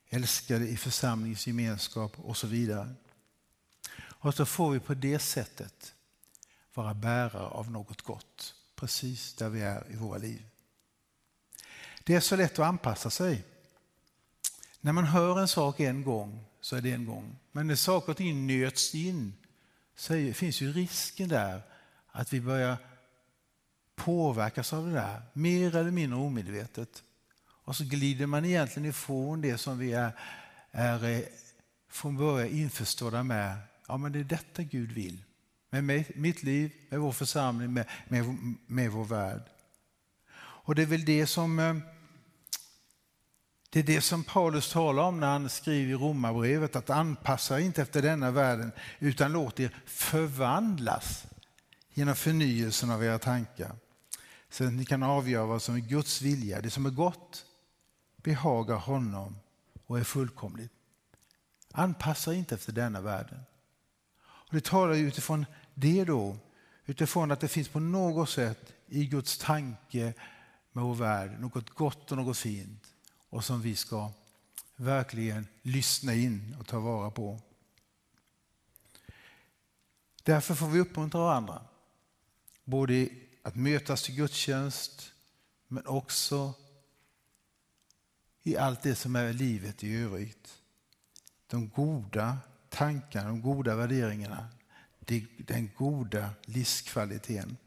älskade i församlingsgemenskap och så vidare. Och så får vi på det sättet vara bärare av något gott, precis där vi är i våra liv. Det är så lätt att anpassa sig. När man hör en sak en gång så är det en gång. Men när saker och ting nöts in så finns ju risken där att vi börjar påverkas av det där, mer eller mindre omedvetet. Och så glider man egentligen ifrån det som vi är, är eh, från början införstådda med ja, men det är detta Gud vill. Med mig, mitt liv, med vår församling, med, med, med vår värld. Och det är väl det som eh, det är det som Paulus talar om när han skriver i Romarbrevet, att anpassa inte efter denna världen utan låt er förvandlas genom förnyelsen av era tankar så att ni kan avgöra vad som är Guds vilja, det som är gott, behagar honom och är fullkomligt. Anpassa inte efter denna världen. Och det talar utifrån det då, utifrån att det finns på något sätt i Guds tanke med vår värld något gott och något fint och som vi ska verkligen lyssna in och ta vara på. Därför får vi uppmuntra varandra, både i att mötas till gudstjänst men också i allt det som är livet i övrigt. De goda tankarna, de goda värderingarna, den goda livskvaliteten,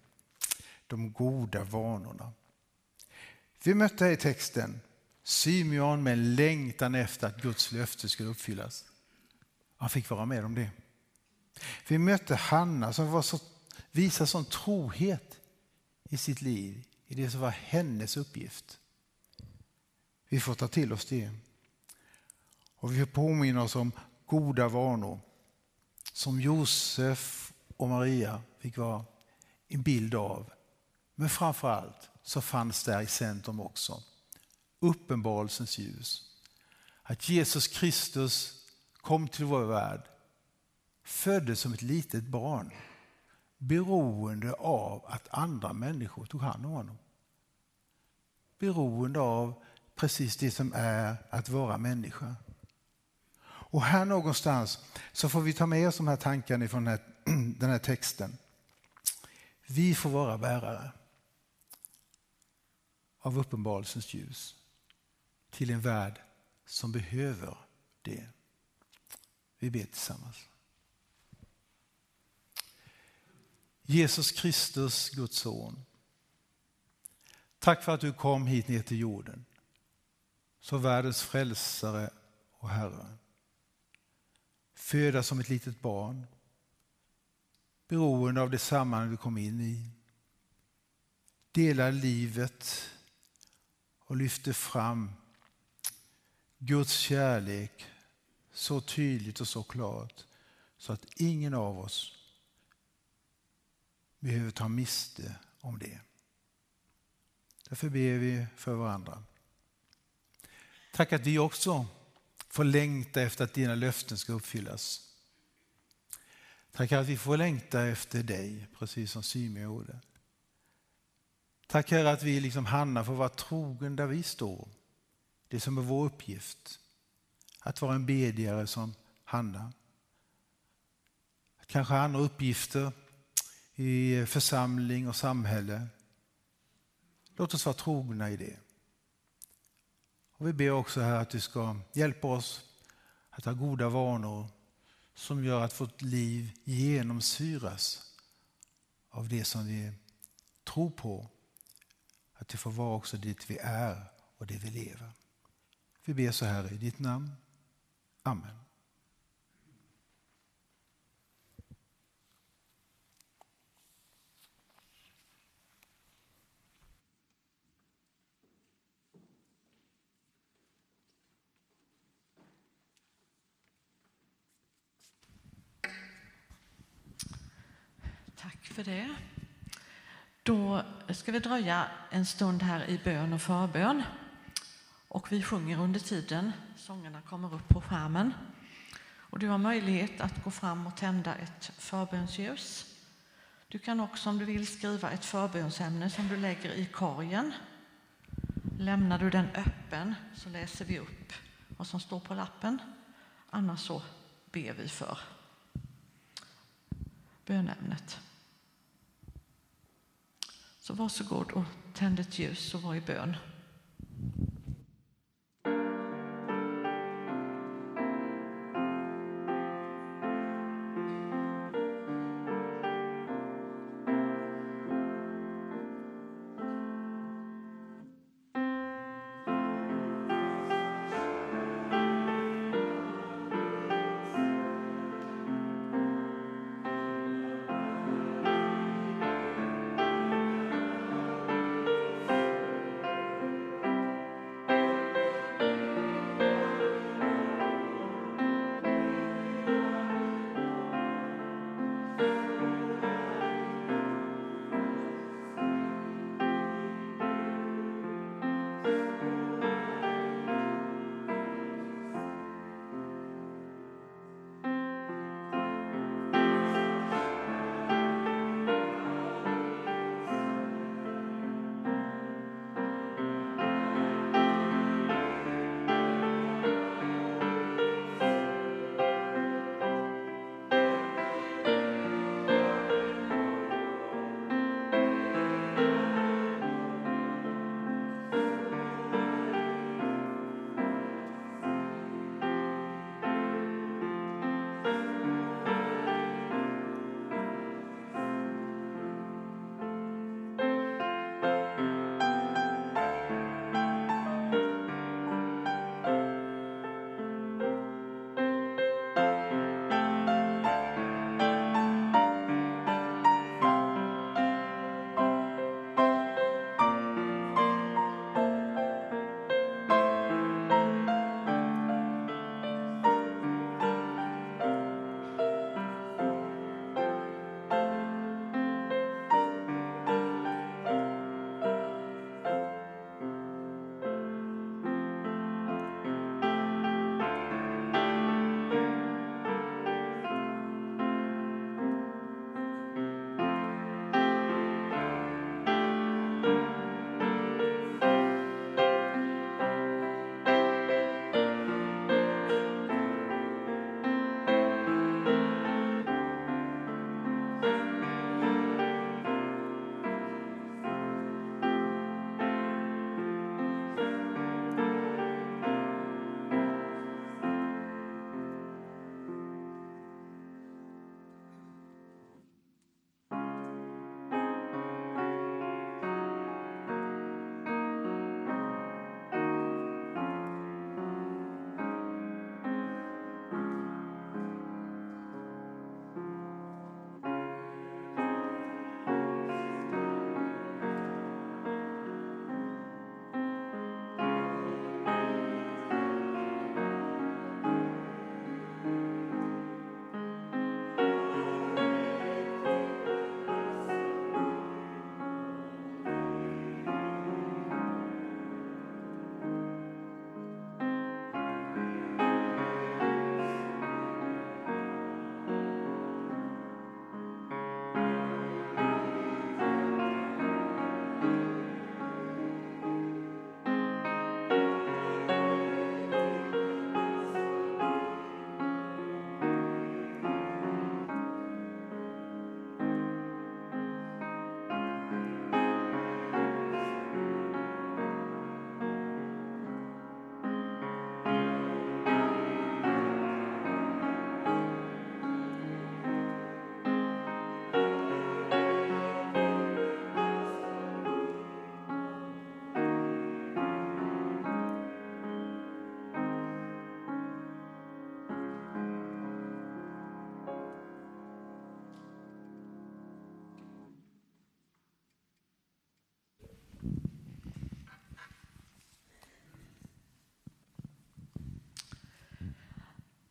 de goda vanorna. Vi mötte här i texten Symeon med en längtan efter att Guds löfte skulle uppfyllas. Han fick vara med om det. Vi mötte Hanna som var så, visade sån trohet i sitt liv, i det som var hennes uppgift. Vi får ta till oss det. Och vi får påminna oss om goda vanor som Josef och Maria fick vara en bild av. Men framför allt så fanns där i centrum också uppenbarelsens ljus. Att Jesus Kristus kom till vår värld, föddes som ett litet barn beroende av att andra människor tog hand om honom. Beroende av precis det som är att vara människa. Och här någonstans så får vi ta med oss de här tankarna från den här, den här texten. Vi får vara bärare av uppenbarelsens ljus till en värld som behöver det. Vi ber tillsammans. Jesus Kristus, Guds son. Tack för att du kom hit ner till jorden som världens frälsare och Herre. Födas som ett litet barn, beroende av det sammanhang du kom in i. Delar livet och lyfter fram Guds kärlek så tydligt och så klart så att ingen av oss behöver ta miste om det. Därför ber vi för varandra. Tack att vi också får längta efter att dina löften ska uppfyllas. Tack att vi får längta efter dig, precis som Symeon gjorde. Tack Herre att vi liksom Hanna får vara trogen där vi står. Det som är vår uppgift. Att vara en bedjare som Hanna. Kanske andra uppgifter i församling och samhälle. Låt oss vara trogna i det. Och vi ber också här att du ska hjälpa oss att ha goda vanor som gör att vårt liv genomsyras av det som vi tror på. Att det får vara också dit vi är och det vi lever. Vi ber så här i ditt namn. Amen. Tack för det. Då ska vi dröja en stund här i bön och förbön. Och vi sjunger under tiden. Sångerna kommer upp på skärmen. Och du har möjlighet att gå fram och tända ett förbönsljus. Du kan också om du vill skriva ett förbönsämne som du lägger i korgen. Lämnar du den öppen så läser vi upp vad som står på lappen. Annars så ber vi för bönämnet. Så varsågod och tänd ett ljus och var i bön.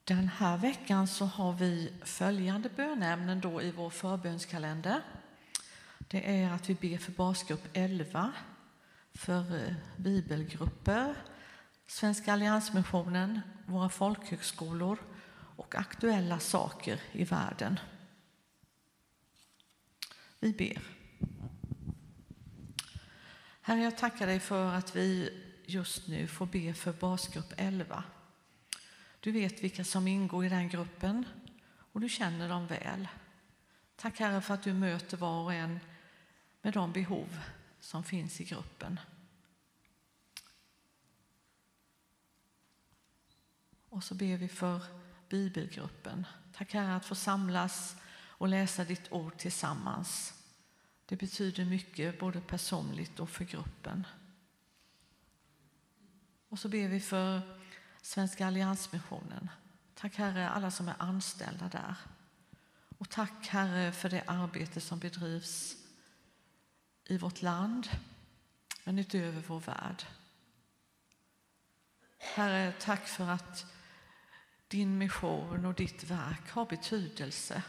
Den här veckan så har vi följande bönämnen då i vår förbönskalender. Det är att vi ber för basgrupp 11, för eh, bibelgrupper, Svenska alliansmissionen, våra folkhögskolor och aktuella saker i världen. Vi ber. Herre, jag tackar dig för att vi just nu får be för basgrupp 11. Du vet vilka som ingår i den gruppen och du känner dem väl. Tack Herre för att du möter var och en med de behov som finns i gruppen. Och så ber vi för bibelgruppen. Tack Herre att få samlas och läsa ditt ord tillsammans. Det betyder mycket både personligt och för gruppen. Och så ber vi för Svenska alliansmissionen. Tack Herre alla som är anställda där. Och tack Herre för det arbete som bedrivs i vårt land men utöver vår värld. Herre, tack för att din mission och ditt verk har betydelse.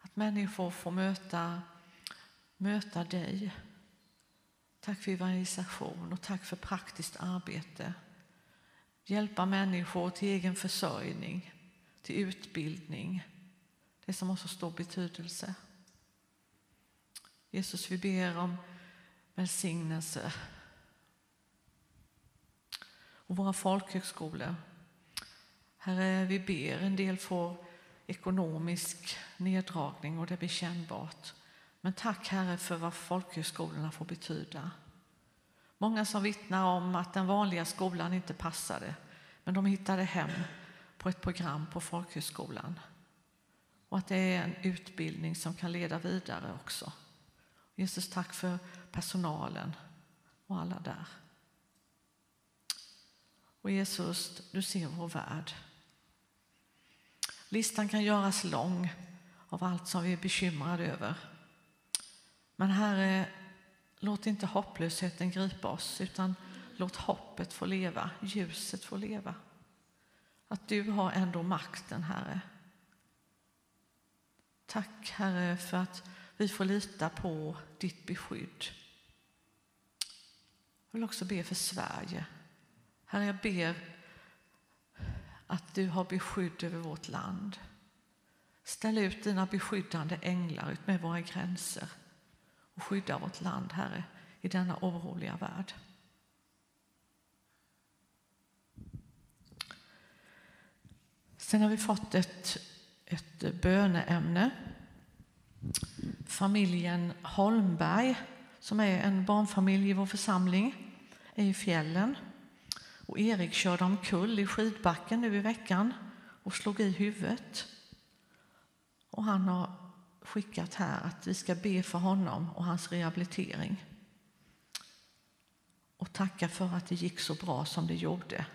Att människor får möta, möta dig. Tack för evangelisation och tack för praktiskt arbete. Hjälpa människor till egen försörjning, till utbildning. Det som har så stor betydelse. Jesus, vi ber om välsignelse. Och våra folkhögskolor. Herre, vi ber, en del får ekonomisk neddragning och det blir kännbart. Men tack Herre för vad folkhögskolorna får betyda. Många som vittnar om att den vanliga skolan inte passade, men de hittade hem på ett program på folkhögskolan. Och att det är en utbildning som kan leda vidare också. Jesus, tack för personalen och alla där. Och Jesus, du ser vår värld. Listan kan göras lång av allt som vi är bekymrade över. Men Herre, låt inte hopplösheten gripa oss utan låt hoppet få leva, ljuset få leva. Att du har ändå makten, Herre. Tack, Herre, för att vi får lita på ditt beskydd. Jag vill också be för Sverige. Herre, jag ber att du har beskydd över vårt land. Ställ ut dina beskyddande änglar utmed våra gränser och skydda vårt land, Herre, i denna oroliga värld. Sen har vi fått ett, ett böneämne. Familjen Holmberg, som är en barnfamilj i vår församling, är i fjällen. Och Erik körde omkull i skidbacken nu i veckan och slog i huvudet. Och han har skickat här att vi ska be för honom och hans rehabilitering. Och tacka för att det gick så bra som det gjorde.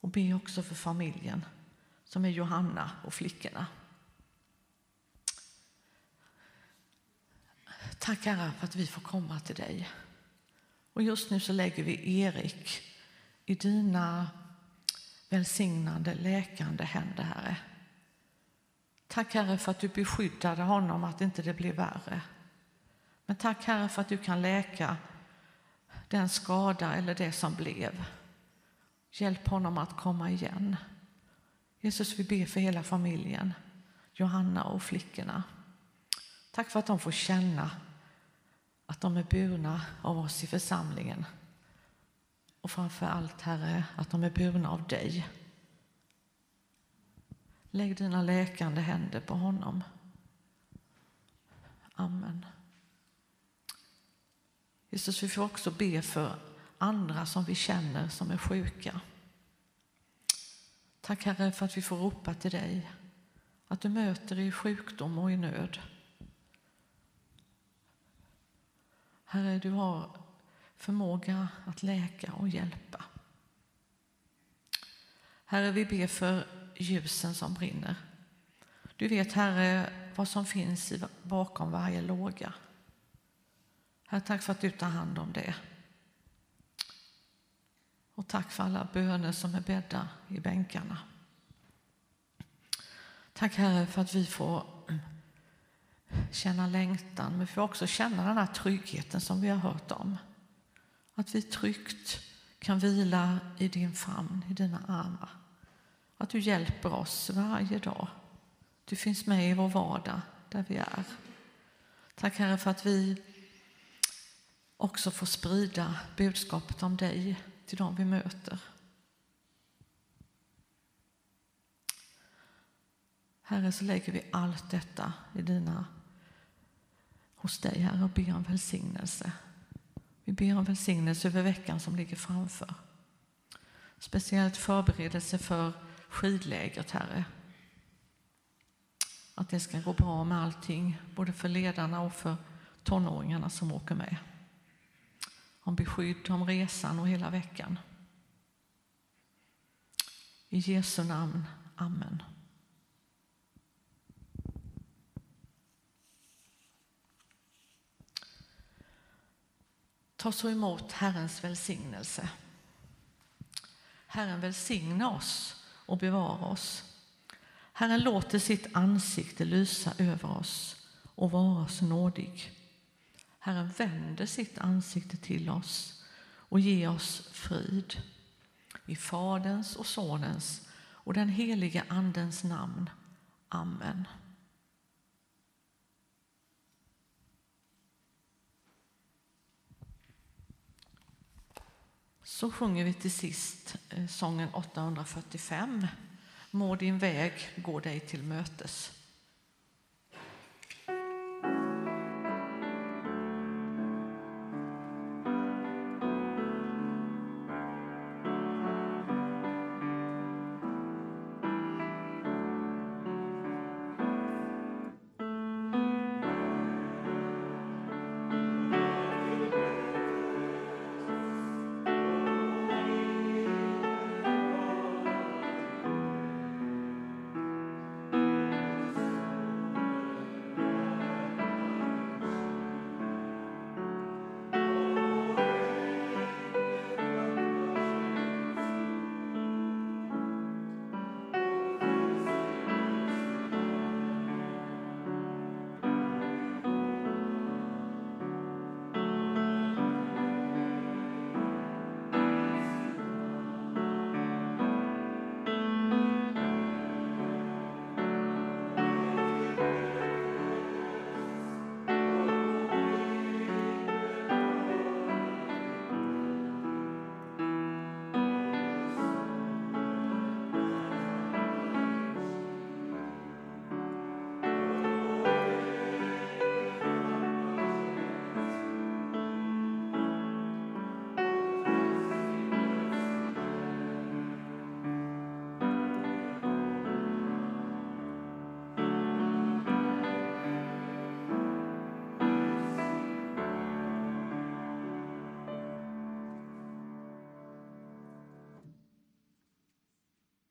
Och be också för familjen som är Johanna och flickorna. Tack Herre för att vi får komma till dig. Och just nu så lägger vi Erik i dina välsignande, läkande händer, Herre. Tack Herre för att du beskyddade honom, att inte det blev värre. Men tack Herre för att du kan läka den skada eller det som blev. Hjälp honom att komma igen. Jesus, vi ber för hela familjen, Johanna och flickorna. Tack för att de får känna att de är burna av oss i församlingen. Och framför allt, Herre, att de är burna av dig. Lägg dina läkande händer på honom. Amen. Jesus, vi får också be för andra som vi känner som är sjuka. Tack Herre för att vi får ropa till dig, att du möter i sjukdom och i nöd. Herre, du har förmåga att läka och hjälpa. Herre, vi ber för ljusen som brinner. Du vet, Herre, vad som finns bakom varje låga. Herre, tack för att du tar hand om det. Och tack för alla böner som är bädda i bänkarna. Tack Herre för att vi får känna längtan, men vi får också känna den här tryggheten som vi har hört om. Att vi tryggt kan vila i din famn, i dina armar. Att du hjälper oss varje dag. Du finns med i vår vardag där vi är. Tack Herre för att vi också får sprida budskapet om dig till dem vi möter. Herre, så lägger vi allt detta i dina, hos dig, Herre, och ber om välsignelse. Vi ber om välsignelse över veckan som ligger framför. Speciellt förberedelse för skidlägret, Herre. Att det ska gå bra med allting, både för ledarna och för tonåringarna som åker med. Om beskydd, om resan och hela veckan. I Jesu namn. Amen. Ta så emot Herrens välsignelse. Herren välsigna oss och bevara oss. Herren låter sitt ansikte lysa över oss och vara oss nådig. Herren vänder sitt ansikte till oss och ger oss frid. I Faderns och Sonens och den helige Andens namn. Amen. Så sjunger vi till sist eh, sången 845. Må din väg gå dig till mötes.